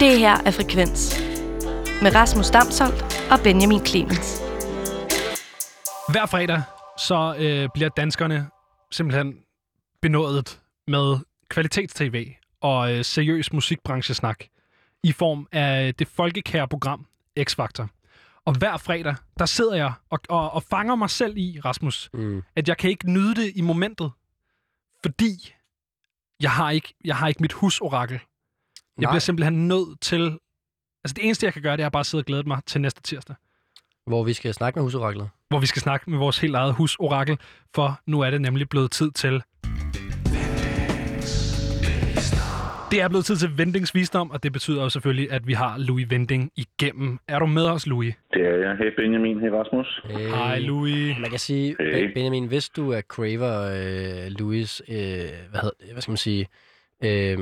Det her er Frekvens. Med Rasmus Damsholdt og Benjamin Clemens. Hver fredag så øh, bliver danskerne simpelthen benådet med kvalitetstv og øh, seriøs musikbranchesnak i form af det folkekære program X-Factor. Og hver fredag, der sidder jeg og, og, og fanger mig selv i, Rasmus, Mm. at jeg kan ikke nyde det i momentet, fordi jeg har ikke, jeg har ikke mit husorakel. Jeg Nej. bliver simpelthen nødt til... Altså det eneste, jeg kan gøre, det er bare at sidde og glæde mig til næste tirsdag, Hvor vi skal snakke med husoraklet. hvor vi skal snakke med vores helt eget husorakel, for nu er det nemlig blevet tid til... Det er blevet tid til Vendingsvisdom, og det betyder jo selvfølgelig, at vi har Louis Vending igennem. Er du med os, Louis? Det er jeg. Hey Benjamin, hey Rasmus. Hey. Hej, Louis. Man kan sige, hey. Benjamin, hvis du er craver øh, Louis, øh, hvad, hedder, hvad skal man sige, øh,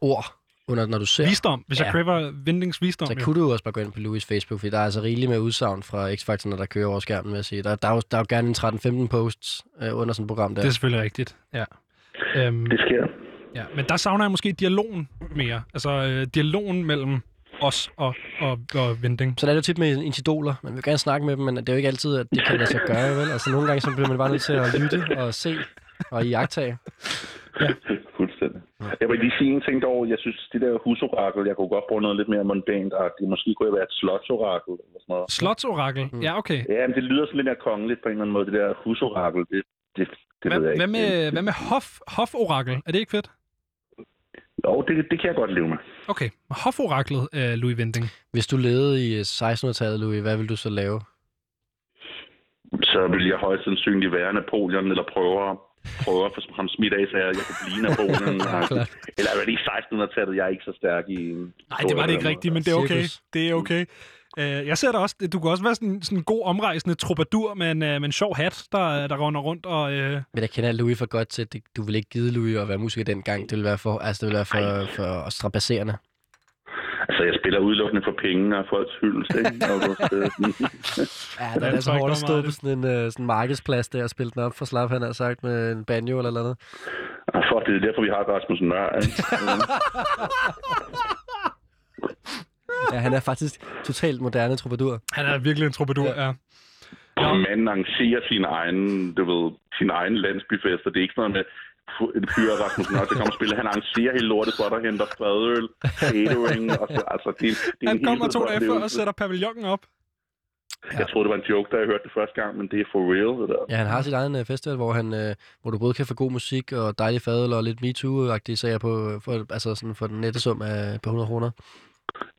ord, under, når du ser, Visdom. Hvis jeg Ja. kræver Vendings visdom. så jo. kunne du også bare gå ind på Louis Facebook, fordi der er altså rigeligt med udsagn fra X-Factor, når der kører over skærmen, vil jeg sige. Der, der, er, jo, der er jo gerne en 13-15 posts øh, under sådan et program der. Det er selvfølgelig rigtigt, ja. Øhm, Det sker. ja. Men der savner jeg måske dialogen mere. Altså øh, dialogen mellem os og, og, og Vending. Så det er det jo tit med incidoler. Man vil gerne snakke med dem, men det er jo ikke altid, at det kan lade sig gøre, vel? Altså nogle gange så bliver man bare nødt til at lytte og se og iagtage. Fuldstændig. Jeg vil lige sige en ting dog. Jeg synes, det der husorakel, jeg kunne godt bruge noget lidt mere mondant -agtigt. Måske kunne jeg være et slotsorakel eller sådan noget. Slotsorakel. Mm. Ja, okay. Ja, men det lyder sådan lidt mere kongeligt på en eller anden måde, det der husorakel. Det, det, det Hvad, ved jeg hvad, ikke. med, hvad med hof, hoforakel? Er det ikke fedt? Jo, det, det kan jeg godt leve med. Okay. Hoforaklet, øh, Louis Vending. Hvis du levede i øh, 1600-tallet, Louis, hvad vil du så lave? Så vil jeg højst sandsynligt være Napoleon, eller prøve prøve at få ham smidt af, så jeg, jeg kan blive klart. eller er det i 1600-tallet, jeg er ikke så stærk i... Nej, det var det ikke rigtigt, men det er okay. Det er okay. Øh, jeg ser da også, du kan også være sådan, sådan en god omrejsende troubadour med en, øh, med en sjov hat, der, der runder rundt og... Øh, Men jeg kender Louis for godt til, at det, du vil ikke give Louis at være musiker dengang. Det vil være for, altså det vil være for, for strapasserende. Altså, jeg spiller udelukkende for penge og folks hyldest, ikke? Og, øh, Ja, der er altså hårdt at så stå på sådan en uh, sådan markedsplads der og spille den op for slap, han har sagt, med en banjo eller noget. Ah, Fuck, det er derfor, vi har Rasmus Nør. ikke? Ja, han er faktisk totalt moderne troubadour. han er virkelig en troubadour, ja. Og manden arrangerer sin egen, du ved, sin egen landsbyfester. Det er ikke sådan noget med, fu- en fyr af Rasmus Nør, der kommer og spiller. Han arrangerer hele lortet for dig, henter fadøl, catering, og så, altså, det, det er Han en kommer to dage før og sætter pavillonen op. Jeg troede, det var en joke, da jeg hørte det første gang, men det er for real, det der. Ja, han har sit egen uh, festival, hvor, han, uh, hvor du både kan få god musik og dejlig fadøl og lidt MeToo-agtige sager på, for, altså sådan for den nette sum af, på 100 kroner.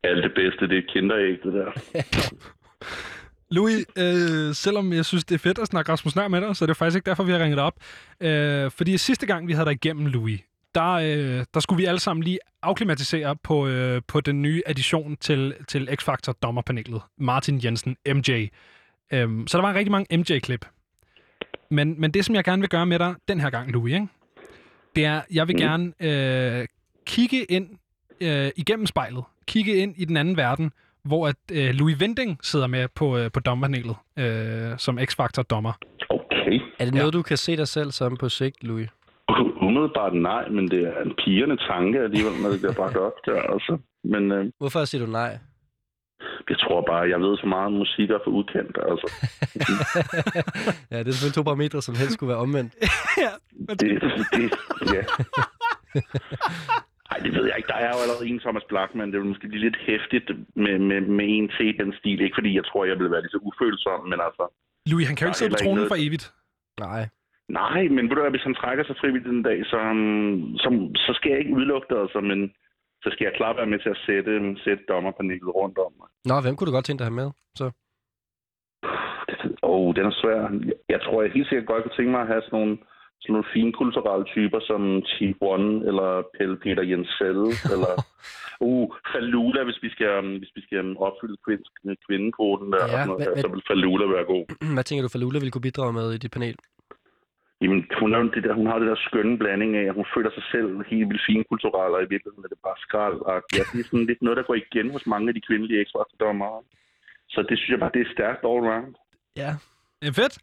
Alt det bedste, det er kinderæg, det der. Louis, øh, selvom jeg synes, det er fedt at snakke Rasmus Nør med dig, så er det faktisk ikke derfor, vi har ringet dig op. Øh, fordi sidste gang, vi havde dig igennem, Louis, der, øh, der skulle vi alle sammen lige afklimatisere på, øh, på den nye addition til, til X-Factor dommerpanelet. Martin Jensen, MJ. Øhm, så der var rigtig mange MJ-klip. Men, men det, som jeg gerne vil gøre med dig den her gang, Louis, ikke? det er, jeg vil Mm. gerne øh, kigge ind øh, igennem spejlet, kigge ind i den anden verden, hvor at øh, Louis Vending sidder med på, øh, på dommerpanelet øh, som X-Factor-dommer. Okay. Er det Ja. noget, du kan se dig selv som på sigt, Louis? Umiddelbart nej, men det er en pigerne tanke alligevel, når det bliver bragt op der, altså. Men øh, Hvorfor siger du nej? jeg tror bare, jeg ved så meget om musik og for udkendt, altså. ja, det er selvfølgelig to parametre, som helst skulle være omvendt. ja, men Det, det, ja. Ej, det ved jeg ikke. Der er jo allerede en Thomas Blackman. Det vil måske blive lidt hæftigt med, med, med en til den stil. Ikke fordi jeg tror, jeg vil være lige så ufølsom, men altså... Louis, han kan jo ikke sidde på tronen noget- for evigt. Nej. Nej, men ved du hvad, hvis han trækker sig frivilligt en dag, så, um, så, så skal jeg ikke udelukke det, altså, men så skal jeg klart være med til at sætte, sætte dommerpanelet rundt om mig. Nå, hvem kunne du godt tænke dig at have med? Så. Åh, oh, den er svær. Jeg, jeg tror, jeg helt sikkert godt kunne tænke mig at have sådan nogle, sådan nogle fine kulturelle typer som Chief One, eller Pelle Peter Jensel, eller uh, Falula, hvis vi skal, um, hvis vi skal um, opfylde kvind, kvindekvoten der, Ja, og noget, hvad- så vil Falula være god. Hvad tænker du, Falula ville kunne bidrage med i dit panel? Jamen, hun, er, jo det der, hun har det der skønne blanding af, at hun føler sig selv helt vildt fin kulturel, og i virkeligheden er det bare skrald. Og ja, det er sådan lidt noget, der går igen hos mange af de kvindelige ekspertdommer. Så det synes jeg bare, det er stærkt all around. Ja. Ja, fedt.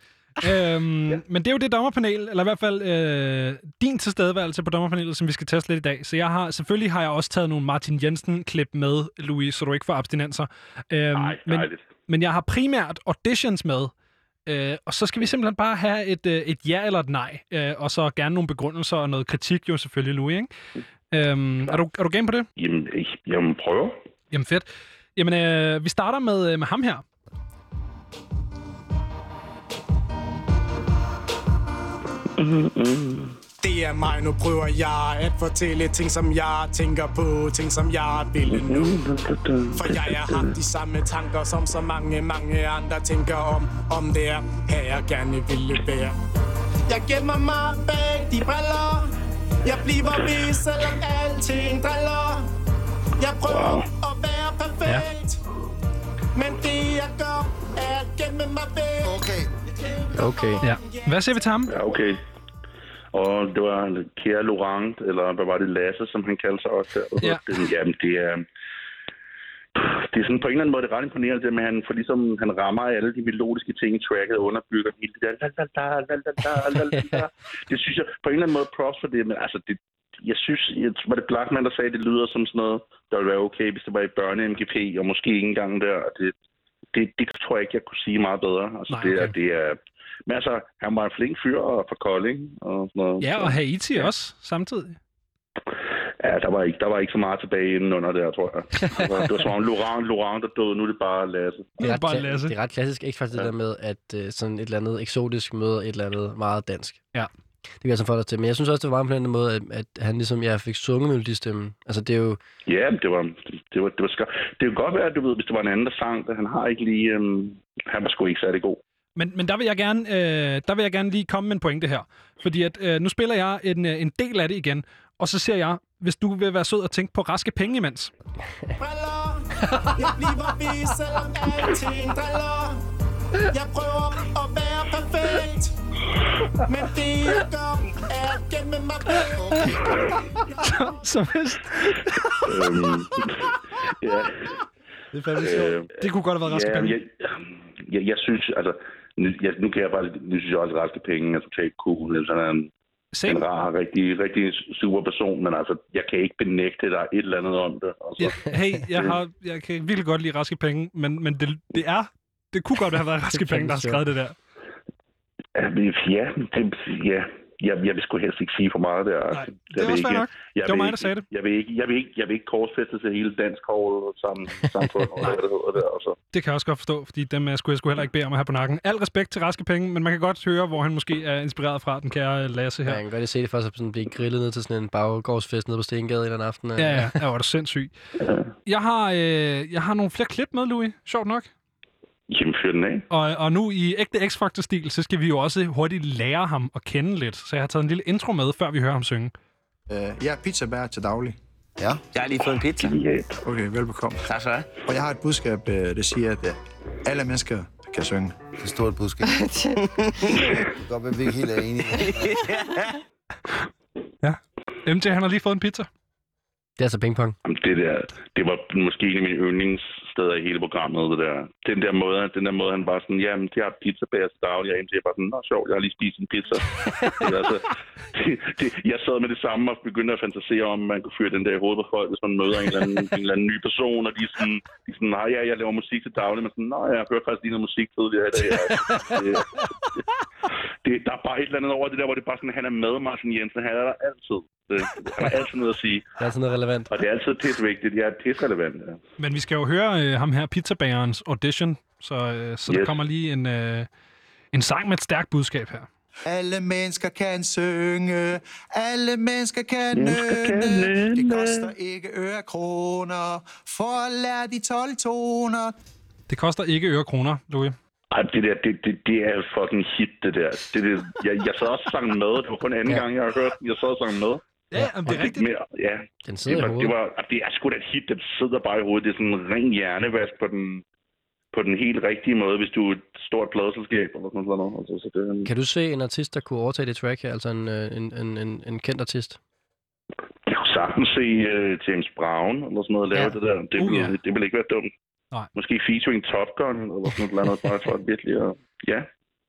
Øhm, ja. Men det er jo det dommerpanel, eller i hvert fald øh, din tilstedeværelse på dommerpanelet, som vi skal teste lidt i dag. Så jeg har, selvfølgelig har jeg også taget nogle Martin Jensen-klip med, Louis, så du ikke får abstinenser. Øhm, Nej, men, dejligt. men jeg har primært auditions med, øh, og så skal vi simpelthen bare have et, øh, et ja eller et nej, øh, og så gerne nogle begrundelser og noget kritik jo selvfølgelig, Louis. Ikke? Øhm, er, du, er du game på det? Jamen, jeg- jamen prøv. Jamen fedt. Jamen, øh, vi starter med, øh, med ham her. Det er mig, nu prøver jeg at fortælle ting, som jeg tænker på, ting, som jeg vil nu. For jeg har haft de samme tanker, som så mange, mange andre tænker om, om det er her, jeg gerne ville være. Jeg gemmer mig bag de briller, jeg bliver ved, selvom alting driller. Jeg prøver at være perfekt, men det jeg gør, er at gemme mig væk. Okay. Okay. Ja. Hvad siger vi til ham? Ja, okay. Og det var Kære Laurent, eller hvad var det, Lasse, som han kaldte sig også. Der. Ja. Jamen, det er... Det er sådan på en eller anden måde det er ret imponerende, det med, han, for ligesom, han rammer alle de melodiske ting i tracket underbygger hele det der. Det synes jeg på en eller anden måde props for det, men altså, det, jeg synes, jeg, var det Blackman, der sagde, at det lyder som sådan noget, der ville være okay, hvis det var i børne-MGP, og måske ikke engang der. Det, det, det tror jeg ikke, jeg kunne sige meget bedre. Altså, Nej, det, er, okay. det er, men altså, han var en flink fyr og fra Kolding og sådan noget. Ja, og Haiti også samtidig. Ja, der var, ikke, der var ikke så meget tilbage inden under der, tror jeg. Det var, det var som om Laurent, Laurent der døde, nu er det bare Lasse. Det er, ret, bare Lasse. det er ret klassisk ikke faktisk det Ja. der med, at øh, sådan et eller andet eksotisk møder et eller andet meget dansk. Ja. Det kan jeg så få dig til. Men jeg synes også, det var på den måde, at, at han ligesom, jeg fik sunget melodistemmen. Altså det er jo, Ja, det var, det var, det var skørt. Det kan godt være, at du ved, hvis det var en anden, der sang det. Han har ikke lige... Øhm, han var sgu ikke særlig god. Men, men der, vil jeg gerne, øh, der vil jeg gerne lige komme med en pointe her. Fordi at, øh, nu spiller jeg en, øh, en del af det igen, og så ser jeg, hvis du vil være sød og tænke på raske penge imens. Jeg bliver ved, selvom alting driller Jeg prøver at Men det gør, er gemme mig Så hvis, øhm, ja, det er fandme sjovt. øh, det kunne godt have været raske ja, penge. jeg, jeg, jeg, synes, altså... Nu, jeg, nu kan jeg bare... Nu synes jeg også, at Raske Penge er totalt cool. Er en, Same. en rar, rigtig, rigtig super person, men altså, jeg kan ikke benægte, er et eller andet om det. Altså. Ja, hey, jeg, har, jeg kan virkelig godt lide raske penge, men, men det, det er... Det kunne godt have været raske penge, der har skrevet det der. Ja, ja, det, ja. Jeg, jeg vil sgu helst ikke sige for meget der. Nej, Altså, det er jeg også ikke- nok. Jeg Det var mig, ikke- der sagde det. Jeg vil ikke, jeg vil ikke, jeg vil ikke korsfæste til hele dansk hold sammen, samfund, og hvad det hedder der. Altså. Det kan jeg også godt forstå, fordi dem øh, skulle jeg skulle heller ikke bede om at have på nakken. Al respekt til raske penge, men man kan godt høre, hvor han måske er inspireret fra, den kære Lasse Ja. her. Man kan godt se det for sig sådan blive grillet ned til sådan en baggårdsfest nede på Stengade en eller anden aften. Ja, ja, ja, var det sindssygt. Jeg har, øh, jeg har nogle flere klip med, Louis. Sjovt nok. Jamen, fyr den af. Og, og nu i ægte X-Factor-stil, så skal vi jo også hurtigt lære ham at kende lidt. Så jeg har taget en lille intro med, før vi hører ham synge. Øh, jeg er pizzabær til daglig. Ja. Jeg har lige fået en pizza. Ja, Okay, velbekomme. Tak skal du have. Og jeg har et budskab, øh, der siger, at øh, alle mennesker kan synge. Det er stort budskab. det kan godt være, at vi ikke helt er enige. MJ, han har lige fået en pizza. Det er altså pingpong. Jamen, det der, det var måske en af mine yndlingssteder i hele programmet, det der. Den der måde, den der måde, han bare sådan, jamen, jeg har pizzabager til daglig, og jeg bare sådan, nå, sjovt, jeg har lige spist en pizza. det, er altså, det, det, jeg sad med det samme og begyndte at fantasere om, man kunne fyre den der i hovedet på folk, hvis man møder en eller anden, en eller anden ny person, og de er sådan, de er sådan, nej, ja, jeg laver musik til daglig, men sådan, nej, jeg hørt faktisk lige noget musik tidligere i dag. Altså, det, det, der er bare et eller andet over det der, hvor det er bare sådan, han er med, Martin Jensen, han er der altid. Det, han har altid noget at sige. Det er altså noget relevant. Og det er altid pisse vigtigt. Ja, pisse relevant. Ja. Men vi skal jo høre øh, ham her, pizzabagerens audition. Så, øh, så yes. der kommer lige en, øh, en sang med et stærkt budskab her. Alle mennesker kan synge, alle mennesker kan nynne. Det koster ikke øre kroner, for at lære de 12 toner. Det koster ikke øre kroner, Louis. Ej, det der, det, det, det er et fucking hit, det der. Det, det, jeg, jeg sad også og sang med. Det var kun anden Ja. gang, jeg har hørt den. Jeg sad og sang med. Ja, jamen, det er rigtigt. Mere, ja, Den det sidder i var, det, hovedet. var, ah, det er sgu da et hit, der sidder bare i hovedet. Det er sådan en ren hjernevask på den, på den helt rigtige måde, hvis du er et stort pladeselskab eller sådan noget. Altså, så det, Kan du se en artist, der kunne overtage det track her? Altså en, øh, en, en, en, en kendt artist? jeg kunne sagtens se uh, James Brown eller sådan noget lave Ja. det der. Det, Uh, ville, ja. det ville ikke være dumt. Nej. Måske featuring Top Gun eller sådan noget, andet, bare for at virkelig at, ja.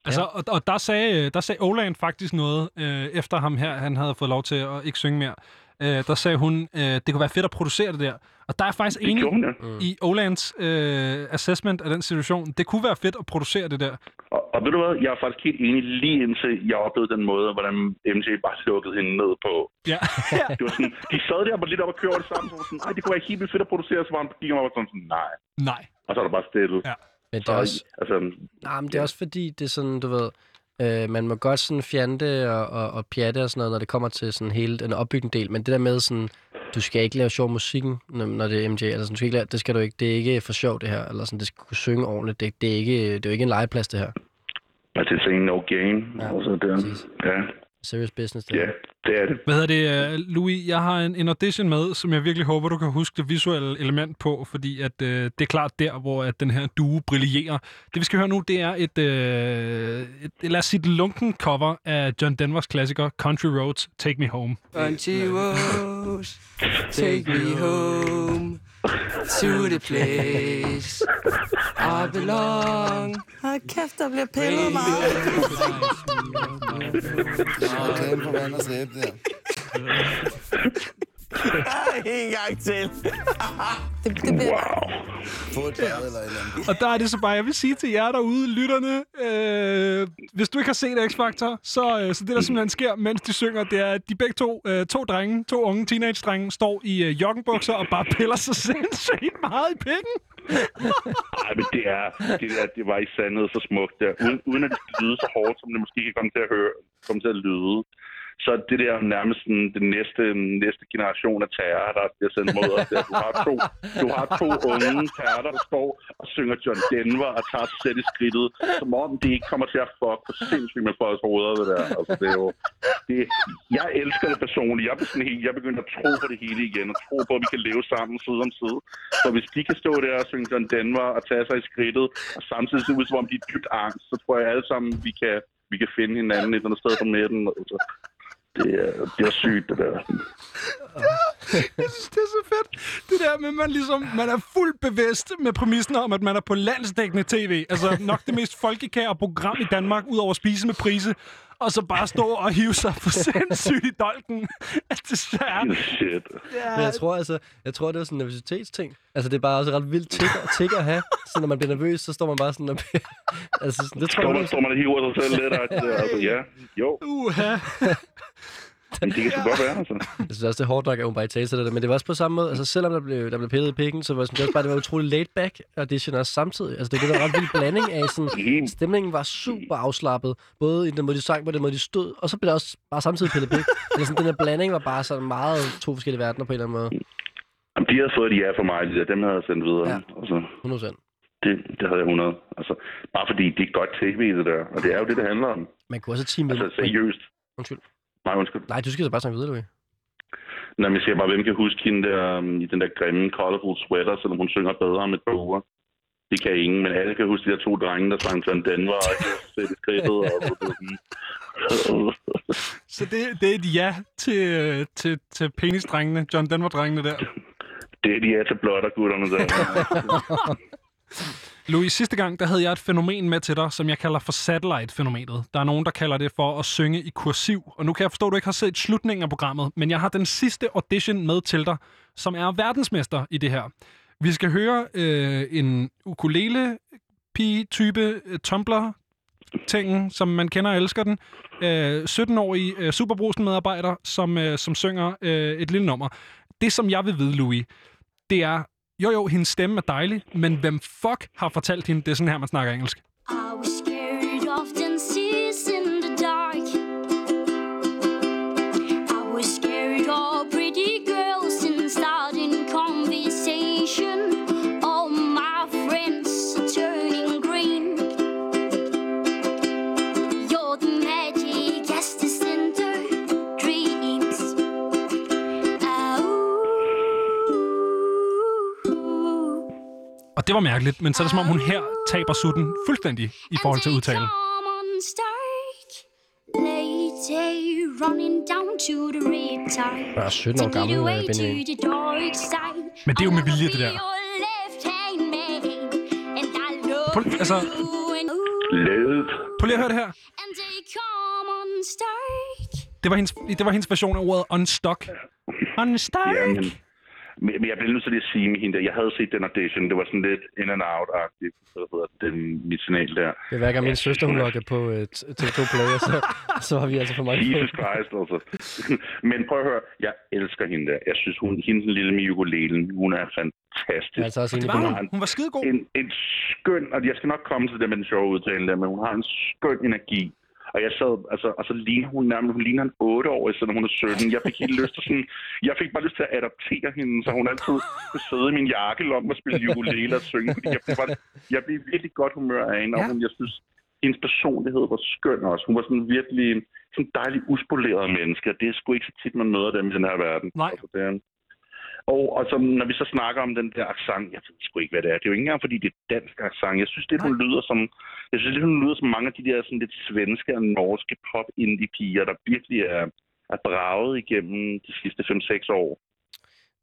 Altså, og, og der sagde, der sagde Oland faktisk noget, øh, efter ham her, han havde fået lov til at ikke synge mere. Øh, der sagde hun, øh, det kunne være fedt at producere det der. Og der er faktisk Det enig gjorde hun, ja. i Olands øh, assessment af den situation. Det kunne være fedt at producere det der. Og, og ved du hvad, jeg er faktisk helt enig lige indtil jeg oplevede den måde, hvordan MJ bare lukkede hende ned på. Ja. Det var sådan, de sad der og lidt op og kørte det sammen, så var sådan, nej, det kunne være helt vildt fedt at producere, så var han gik og sådan, nej. Nej. Og så er der bare stille. Ja. Men det er også, Altså, nej, men det er også fordi, det er sådan, du ved, øh, man må godt sådan fjante og, og, og pjatte og sådan noget, når det kommer til sådan hele den opbyggende del, men det der med sådan, du skal ikke lave sjov musikken, når, når det er MJ, eller sådan, du skal ikke lave, det skal du ikke, det er ikke for sjov det her, eller sådan, det skal kunne synge ordentligt, det, det, er, ikke, det er jo ikke en legeplads det her. Altså, det er saying no game. Ja, altså, det, ja, Serious business det ja, her. det er det. Hvad hedder det, øh, Louis? Jeg har en, en audition med, som jeg virkelig håber, du kan huske det visuelle element på, fordi at, øh, det er klart der, hvor at den her duo brillerer. Det, vi skal høre nu, det er et, øh, et lad os sige, et lunken cover af John Denvers klassiker Country Roads, Take Me Home. Country roads, take me home to the place I belong. Hold kæft, der bliver pillet meget. Reklame på vand og sæbe der. en gang til. det, det bliver... Wow. Få et bad eller et eller andet. Og der er det så bare, jeg vil sige til jer derude, lytterne, øh, hvis du ikke har set X-Factor, så, øh, så det der simpelthen sker, mens de synger, det er, at de begge to, øh, to drenge, to unge teenage-drenge, står i øh, joggenbukser og bare piller sig sindssygt meget i pikken. Ej, men det er, det der, det var i sandhed så smukt der. Uden, uden at det lyde så hårdt, som det måske kan komme til at høre, komme til at lyde. Så er det der nærmest sådan, den næste, næste generation af terror, der bliver sendt mod os. Der. Du har to, du har to unge terror, der står og synger John Denver og tager sig selv i skridtet, som om det ikke kommer til at fuck på sindssygt med folks hoveder, det der. Altså, det er jo, det, jeg elsker det personligt. Jeg, sådan helt, jeg begynder at tro på det hele igen, og tro på, at vi kan leve sammen side om side. Så hvis de kan stå der og synge John Denver og tage sig i skridtet, og samtidig se ud, som om de er dybt angst, så tror jeg alle sammen, vi kan, vi kan finde hinanden et eller andet sted på midten. Altså, det, er, det er sygt, det der. Jeg synes, det er så fedt. Det der med, at man ligesom man er fuldt bevidst med præmissen om, at man er på landsdækkende tv. Altså nok det mest folkekære program i Danmark, ud over Spise med Prise. Og så bare stå og hive sig for sindssygt i dolken. At det så er... Shit. Men jeg tror altså, jeg tror, det er sådan en nervøsitetsting. Altså, det er bare også ret vildt tik, tik at have. Så når man bliver nervøs, så står man bare sådan og... altså, sådan- det tror jeg, man, står man og hiver sig selv lidt der. Altså, ja, jo, Uha. Men det kan sgu godt være, altså. Jeg synes også, det er hårdt nok, at hun bare i tale det. Men det var også på samme måde. Altså, selvom der blev, der blev pillet i pikken, så var det, også bare det var utrolig laid back audition også samtidig. Altså, det var en ret vild blanding af sådan... Stemningen var super afslappet. Både i den måde, de sang på, den måde, de stod. Og så blev der også bare samtidig pillet pik. Altså, sådan, den her blanding var bare sådan meget to forskellige verdener på en eller anden måde. Jamen, de havde fået de ja for mig, de der. Dem havde jeg sendt videre. Ja. Altså, 100 det, det havde jeg 100. Altså, bare fordi det er godt tv, det der. Og det er jo det, det handler om. Man kunne også teamet... Altså, seriøst. Undskyld. Nej, undskyld. Nej, du skal så bare snakke videre, Louis. Nå, men jeg siger bare, hvem kan huske hende der, um, i den der grimme colorful sweater, selvom hun synger bedre om et par uger? Det kan ingen, men alle kan huske de der to drenge, der sang John Denver og sætte i skridtet. Og så det det, det er et ja til, øh, til, til penisdrengene, John Denver-drengene der. det er de er til blottergutterne der. Louis, sidste gang, der havde jeg et fænomen med til dig, som jeg kalder for satellite-fænomenet. Der er nogen, der kalder det for at synge i kursiv. Og nu kan jeg forstå, at du ikke har set slutningen af programmet, men jeg har den sidste audition med til dig, som er verdensmester i det her. Vi skal høre øh, en ukulele pige-type øh, tumbler tingen, som man kender og elsker den. Øh, 17-årig øh, Superbrusen-medarbejder, som, øh, som synger øh, et lille nummer. Det, som jeg vil vide, Louis, det er, jo jo, hendes stemme er dejlig, men hvem fuck har fortalt hende, det er sådan her, man snakker engelsk? Og det var mærkeligt, men så er det som om, hun her taber sutten fuldstændig i forhold til udtale. Jeg er 17 år gammel, Benjamin. Men det er jo med vilje, det der. Prøv, altså, Ladet. Prøv lige at høre det her. Det var hendes, det var hendes version af ordet unstuck. Unstuck. Ja, men, jeg bliver nødt til lige at sige med hende der. Jeg havde set den audition. Det var sådan lidt in and out-agtigt. Så hedder den, mit signal der. Det er hver gang min søster, hun logger på uh, TV2 Play, så, så har vi altså for mange Jesus Christ, altså. Men prøv at høre, jeg elsker hende der. Jeg synes, hun, hende den lille Mie Ukulelen, hun er fantastisk. Altså også Det var hun. Hun var skidegod. En, en skøn, og jeg skal nok komme til det med den sjove udtale der, men hun har en skøn energi. Og jeg sad, altså, og så ligner hun nærmest, hun ligner en 8-årig, selvom hun er 17. Jeg fik helt lyst til sådan, jeg fik bare lyst til at adoptere hende, så hun altid kunne sidde i min jakkelomme og spille ukulele og synge, fordi jeg blev, bare, jeg blev virkelig godt humør af hende, og Ja. hun, jeg synes, hendes personlighed var skøn også. Hun var sådan virkelig sådan dejlig uspoleret menneske, og det er sgu ikke så tit, man møder dem i den her verden. Nej. Altså, det og, og så, når vi så snakker om den der accent, jeg ved sgu ikke, hvad det er. Det er jo ikke engang, fordi det er dansk accent. Jeg synes, det hun lyder som, jeg synes, det hun lyder som mange af de der sådan lidt svenske og norske pop indie piger, der virkelig er, er braget igennem de sidste 5-6 år.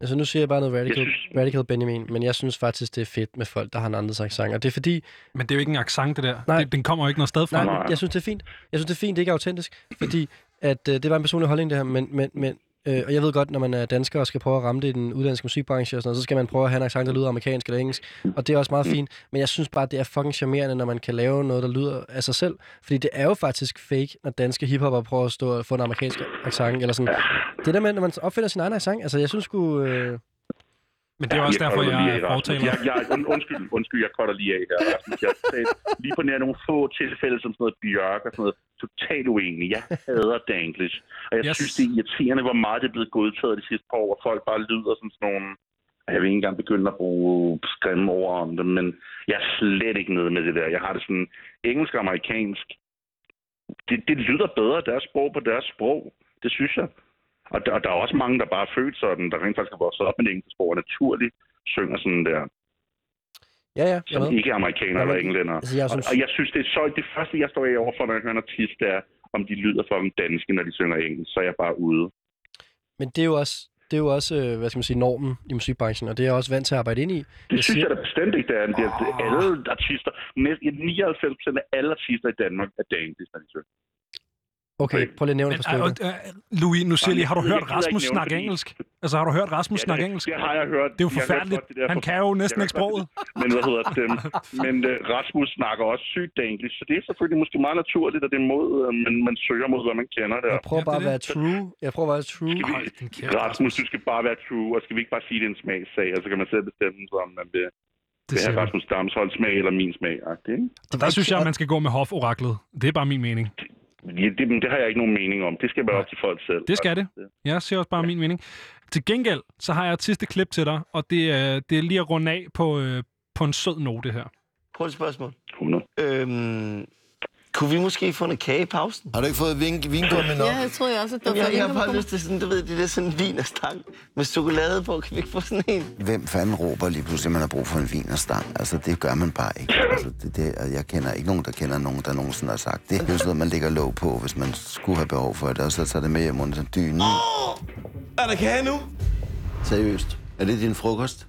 Altså nu siger jeg bare noget radical, Jeg synes- radical Benjamin, men jeg synes faktisk, det er fedt med folk, der har en anden accent. Og det er fordi, Men det er jo ikke en accent, det der. Nej. Det, den kommer jo ikke noget sted fra. nej, jeg synes, det er fint. Jeg synes, det er fint, det ikke er autentisk, fordi at, øh, det var en personlig holdning, det her, men, men, men øh, og jeg ved godt, når man er dansker og skal prøve at ramme det i den uddanske musikbranche og sådan noget, så skal man prøve at have en accent, der lyder amerikansk eller engelsk, og det er også meget fint, men jeg synes bare, det er fucking charmerende, når man kan lave noget, der lyder af sig selv, fordi det er jo faktisk fake, når danske hiphopper prøver at stå og få en amerikansk accent, eller sådan. Det der med, når man opfinder sin egen accent, altså jeg synes sgu... Øh, Men det er også derfor, cutter lige jeg er fortaler. Jeg, jeg, und, undskyld, undskyld, jeg cutter lige af her, Rasmus. Jeg lige på nær nogle få tilfælde, som sådan noget Bjørk og sådan noget, totalt uenig. Jeg hader Danglish. Og jeg Yes. yes. synes, det er irriterende, hvor meget det er blevet godtaget de sidste par år, og folk bare lyder som sådan nogle... Jeg vil ikke engang begynde at bruge grimme ord om det, men jeg er slet ikke nede med det der. Jeg har det sådan engelsk og amerikansk. Det, det lyder bedre, deres sprog på deres sprog. Det synes jeg. Og der, der er også mange, der bare er født sådan, der rent faktisk har vokset op med engelske sprog, og naturligt synger sådan der, ja, ja, jeg som ved. ikke er amerikaner Ja, men- eller englænder. altså, jeg og, synes- og jeg synes, det er så, det første, jeg står af overfor, når jeg hører en artist, det er, om de lyder fucking danske, når de synger engelsk, så er jeg bare ude. Men det er jo også, det er jo også øh, hvad skal man sige, normen i musikbranchen, og det er jeg også vant til at arbejde ind i. Det synes jeg da bestemt ikke, det er. Det er oh. Alle artister, næsten 99 procent af alle artister i Danmark er danske, når de synger. Okay, prøv lige at nævne et par Men, stykker. øh, øh, Louis, nu siger lige, har du hørt Rasmus snakke engelsk? Altså, har du hørt Rasmus Ja, snakke det, engelsk? det har jeg hørt. Det er jo forfærdeligt. godt det der Han kan jo næsten ikke sproget. det. Men hvad hedder det? Men uh, Rasmus snakker også sygt engelsk, så det er selvfølgelig måske meget naturligt, at det er mod, uh, man, man søger mod, hvad man kender der. Jeg prøver bare det at er være true. Jeg prøver bare at være true. Din kæft, Rasmus, du skal bare være true, og skal vi ikke bare sige, det er en smagssag, og så kan man selv bestemme, om man vil, Det have du. Rasmus Damshold smag eller min smag. Ikke? Og der synes jeg, at man skal gå med hoforaklet. Det er bare min mening. Ja, det, men det har jeg ikke nogen mening om. Det skal være op til folk selv. Det skal det. Jeg siger også bare min mening. Til gengæld, så har jeg et sidste klip til dig, og det er, det er lige at runde af på, øh, på en sød note her. Prøv et spørgsmål. 100. Øhm, kunne vi måske få noget kage i pausen? Har du ikke fået vin, vingummi nok? Ja, jeg tror jeg også, at der Jamen, jeg, har var bare lyst til sådan, du ved, det der sådan vin og stang med chokolade på. Kan vi ikke få sådan en? Hvem fanden råber lige pludselig, at man har brug for en vin og stang? Altså, det gør man bare ikke. Altså, det, det, og jeg kender ikke nogen, der kender nogen, der nogensinde har sagt. Det er jo sådan man lægger låg på, hvis man skulle have behov for det, og så tager det med hjem under dynen. Er der kage nu? Seriøst. Er det din frokost?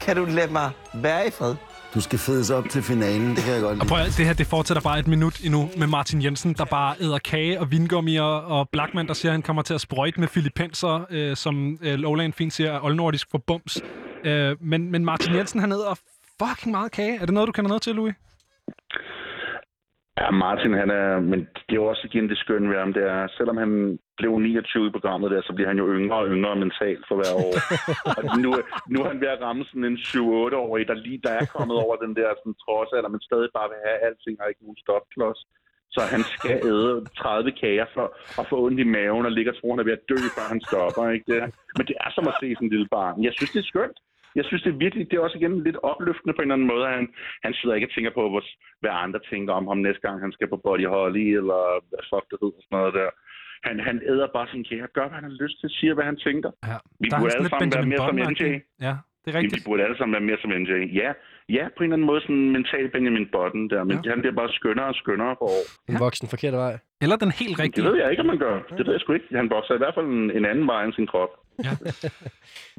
Kan du lade mig være i fred? Du skal fedes op til finalen, det kan jeg godt Og lide. prøv at, det her, det fortsætter bare et minut endnu med Martin Jensen, der bare æder kage og vingummi, og, og Blackman, der siger, at han kommer til at sprøjte med filippenser, øh, som øh, Lowland fint siger, er oldnordisk for bums. Øh, men, men Martin Jensen, han æder fucking meget kage. Er det noget, du kender noget til, Louis? Ja, Martin, han er... Men det er også igen det skønne ved ham, det er, selvom han blev 29 i programmet der, så bliver han jo yngre og yngre mentalt for hver år. og nu, nu er han ved at ramme sådan en 7-8-årig, der lige der er kommet over den der sådan, trodsalder, men stadig bare vil have alting og ikke nogen stopklods. Så han skal æde 30 kager for at få ondt i maven og ligge og tror, han er ved at dø, før han stopper. Ikke det? Men det er som at se sådan en lille barn. Jeg synes, det er skønt. Jeg synes, det er virkelig, det er også igen lidt opløftende på en eller anden måde. Han, han sidder ikke og tænker på, hvad, hvad andre tænker om ham næste gang, han skal på Body Holly, eller hvad fuck det hedder, sådan noget der. Han, han æder bare sin kære, gør, hvad han har lyst til, siger, hvad han tænker. Ja. Vi Der er burde alle sammen være mere som. NJ. Ja, det er Vi, vi rigtigt. burde alle sammen være mere som NJ. Ja, ja på en eller anden måde sådan en mental Benjamin Button der, men Ja. ja. han bliver bare skønnere og skønnere for år. En voksen forkert vej. Eller den helt Det rigtige. ved jeg ikke, om man gør. Det ved jeg sgu ikke. Han vokser i hvert fald en, en anden vej end sin krop.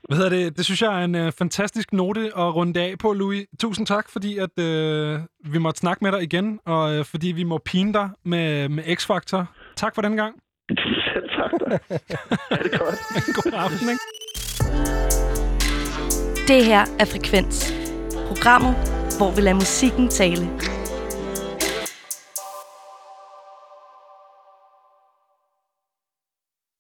Hvad hedder det? Det synes jeg er en øh, fantastisk note at runde af på, Louis. Tusind tak, fordi at, øh, vi måtte snakke med dig igen, og øh, fordi vi må pine dig med, med X-Factor. Tak for den gang. Selv tak da. er det godt? God aften, ikke? Det her er Frekvens. Programmet, hvor vi lader musikken tale.